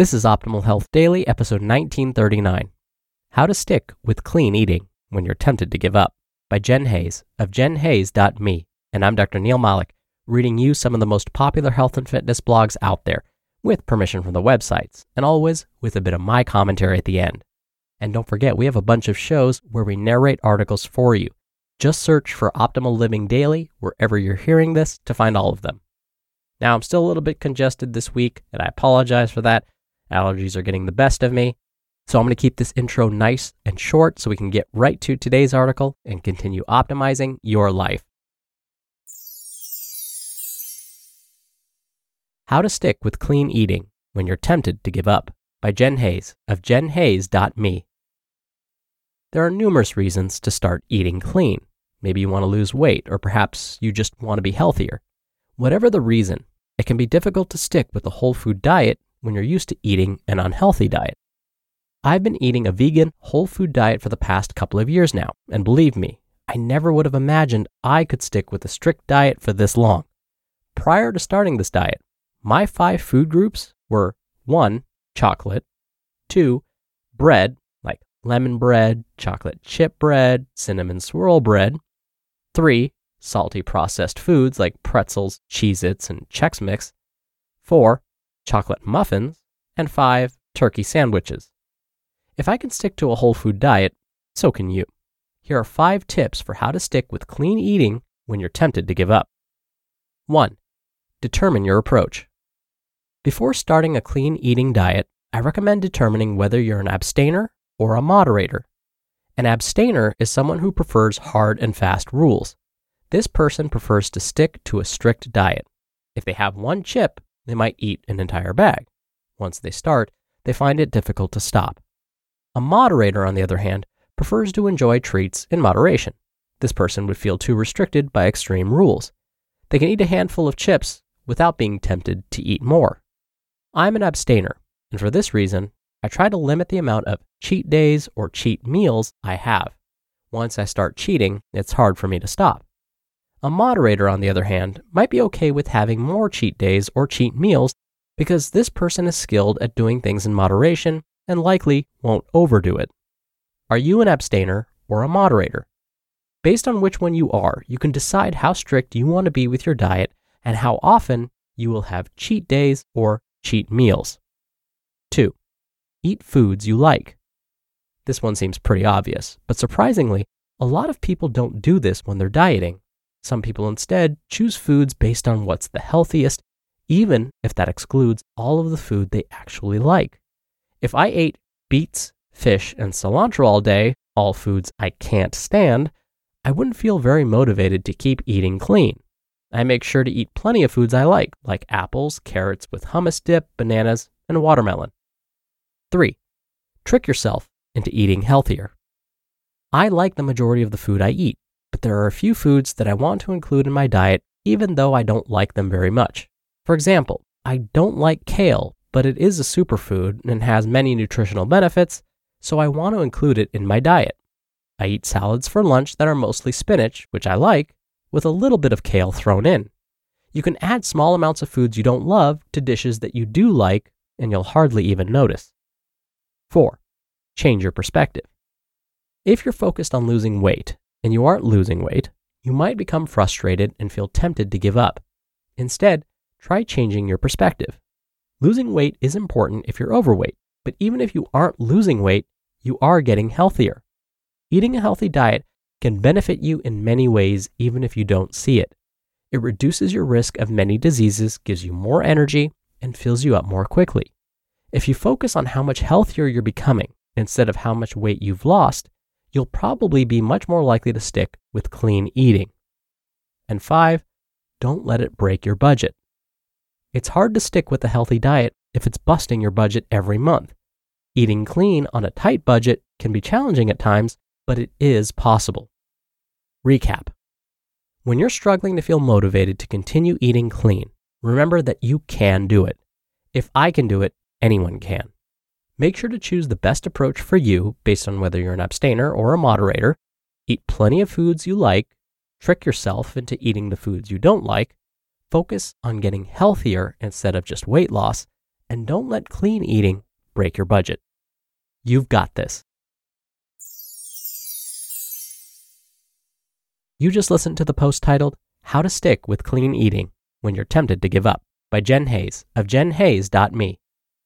This is Optimal Health Daily, episode 1939 How to Stick with Clean Eating When You're Tempted to Give Up by Jen Hayes of jenhayes.me. And I'm Dr. Neal Malik, reading you some of the most popular health and fitness blogs out there, with permission from the websites, and always with a bit of my commentary at the end. And don't forget, we have a bunch of shows where we narrate articles for you. Just search for Optimal Living Daily wherever you're hearing this to find all of them. Now, I'm still a little bit congested this week, and I apologize for that. Allergies are getting the best of me. So I'm going to keep this intro nice and short so we can get right to today's article and continue optimizing your life. How to Stick with Clean Eating When You're Tempted to Give Up by Jen Hayes of jenhayes.me. There are numerous reasons to start eating clean. Maybe you want to lose weight, or perhaps you just want to be healthier. Whatever the reason, it can be difficult to stick with a whole food diet when you're used to eating an unhealthy diet. I've been eating a vegan, whole food diet for the past couple of years now, and believe me, I never would have imagined I could stick with a strict diet for this long. Prior to starting this diet, my five food groups were 1. Chocolate, 2. Bread, like lemon bread, chocolate chip bread, cinnamon swirl bread, 3. Salty processed foods like pretzels, Cheez Its, and Chex Mix, 4 chocolate muffins, and 5 turkey sandwiches. If I can stick to a whole food diet, so can you. Here are 5 tips for how to stick with clean eating when you're tempted to give up. 1. Determine your approach. Before starting a clean eating diet, I recommend determining whether you're an abstainer or a moderator. An abstainer is someone who prefers hard and fast rules. This person prefers to stick to a strict diet. If they have one chip, they might eat an entire bag. Once they start, they find it difficult to stop. A moderator, on the other hand, prefers to enjoy treats in moderation. This person would feel too restricted by extreme rules. They can eat a handful of chips without being tempted to eat more. I'm an abstainer, and for this reason, I try to limit the amount of cheat days or cheat meals I have. Once I start cheating, it's hard for me to stop. A moderator, on the other hand, might be okay with having more cheat days or cheat meals because this person is skilled at doing things in moderation and likely won't overdo it. Are you an abstainer or a moderator? Based on which one you are, you can decide how strict you want to be with your diet and how often you will have cheat days or cheat meals. 2. Eat foods you like. This one seems pretty obvious, but surprisingly, a lot of people don't do this when they're dieting. Some people instead choose foods based on what's the healthiest, even if that excludes all of the food they actually like. If I ate beets, fish, and cilantro all day, all foods I can't stand, I wouldn't feel very motivated to keep eating clean. I make sure to eat plenty of foods I like, like apples, carrots with hummus dip, bananas, and watermelon. 3. Trick yourself into eating healthier. I like the majority of the food I eat, there are a few foods that I want to include in my diet even though I don't like them very much. For example, I don't like kale, but it is a superfood and has many nutritional benefits, so I want to include it in my diet. I eat salads for lunch that are mostly spinach, which I like, with a little bit of kale thrown in. You can add small amounts of foods you don't love to dishes that you do like, and you'll hardly even notice. 4. Change your perspective. If you're focused on losing weight and you aren't losing weight, you might become frustrated and feel tempted to give up. Instead, try changing your perspective. Losing weight is important if you're overweight, but even if you aren't losing weight, you are getting healthier. Eating a healthy diet can benefit you in many ways, even if you don't see it. It reduces your risk of many diseases, gives you more energy, and fills you up more quickly. If you focus on how much healthier you're becoming instead of how much weight you've lost, you'll probably be much more likely to stick with clean eating. And five, don't let it break your budget. It's hard to stick with a healthy diet if it's busting your budget every month. Eating clean on a tight budget can be challenging at times, but it is possible. Recap When you're struggling to feel motivated to continue eating clean, remember that you can do it. If I can do it, anyone can. Make sure to choose the best approach for you based on whether you're an abstainer or a moderator. Eat plenty of foods you like, trick yourself into eating the foods you don't like, focus on getting healthier instead of just weight loss, and don't let clean eating break your budget. You've got this. You just listened to the post titled How to Stick with Clean Eating When You're Tempted to Give Up by Jen Hayes of jenhayes.me.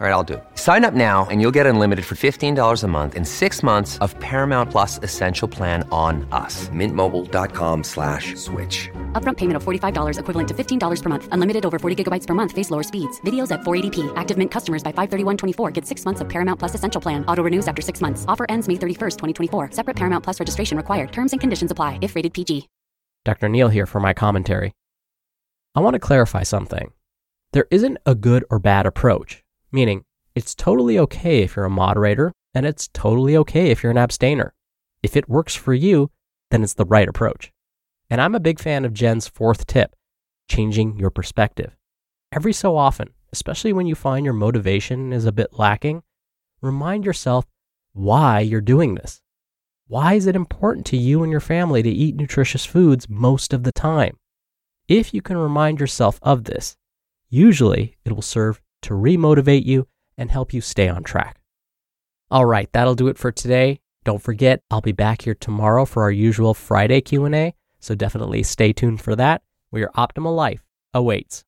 All right, I'll do it. Sign up now and you'll get unlimited for $15 a month in six months of Paramount Plus Essential Plan on us. Mintmobile.com slash switch. Upfront payment of $45 equivalent to $15 per month. Unlimited over 40 gigabytes per month. Face lower speeds. Videos at 480p. Active Mint customers by 531.24 get six months of Paramount Plus Essential Plan. Auto renews after six months. Offer ends May 31st, 2024. Separate Paramount Plus registration required. Terms and conditions apply if rated PG. Dr. Neal here for my commentary. I want to clarify something. There isn't a good or bad approach, meaning it's totally okay if you're a moderator, and it's totally okay if you're an abstainer. If it works for you, then it's the right approach. And I'm a big fan of Jen's fourth tip changing your perspective. Every so often, especially when you find your motivation is a bit lacking, remind yourself why you're doing this. Why is it important to you and your family to eat nutritious foods most of the time? If you can remind yourself of this, usually it will serve to remotivate you and help you stay on track. All right, that'll do it for today. Don't forget, I'll be back here tomorrow for our usual Friday Q&A, so definitely stay tuned for that, where your optimal life awaits.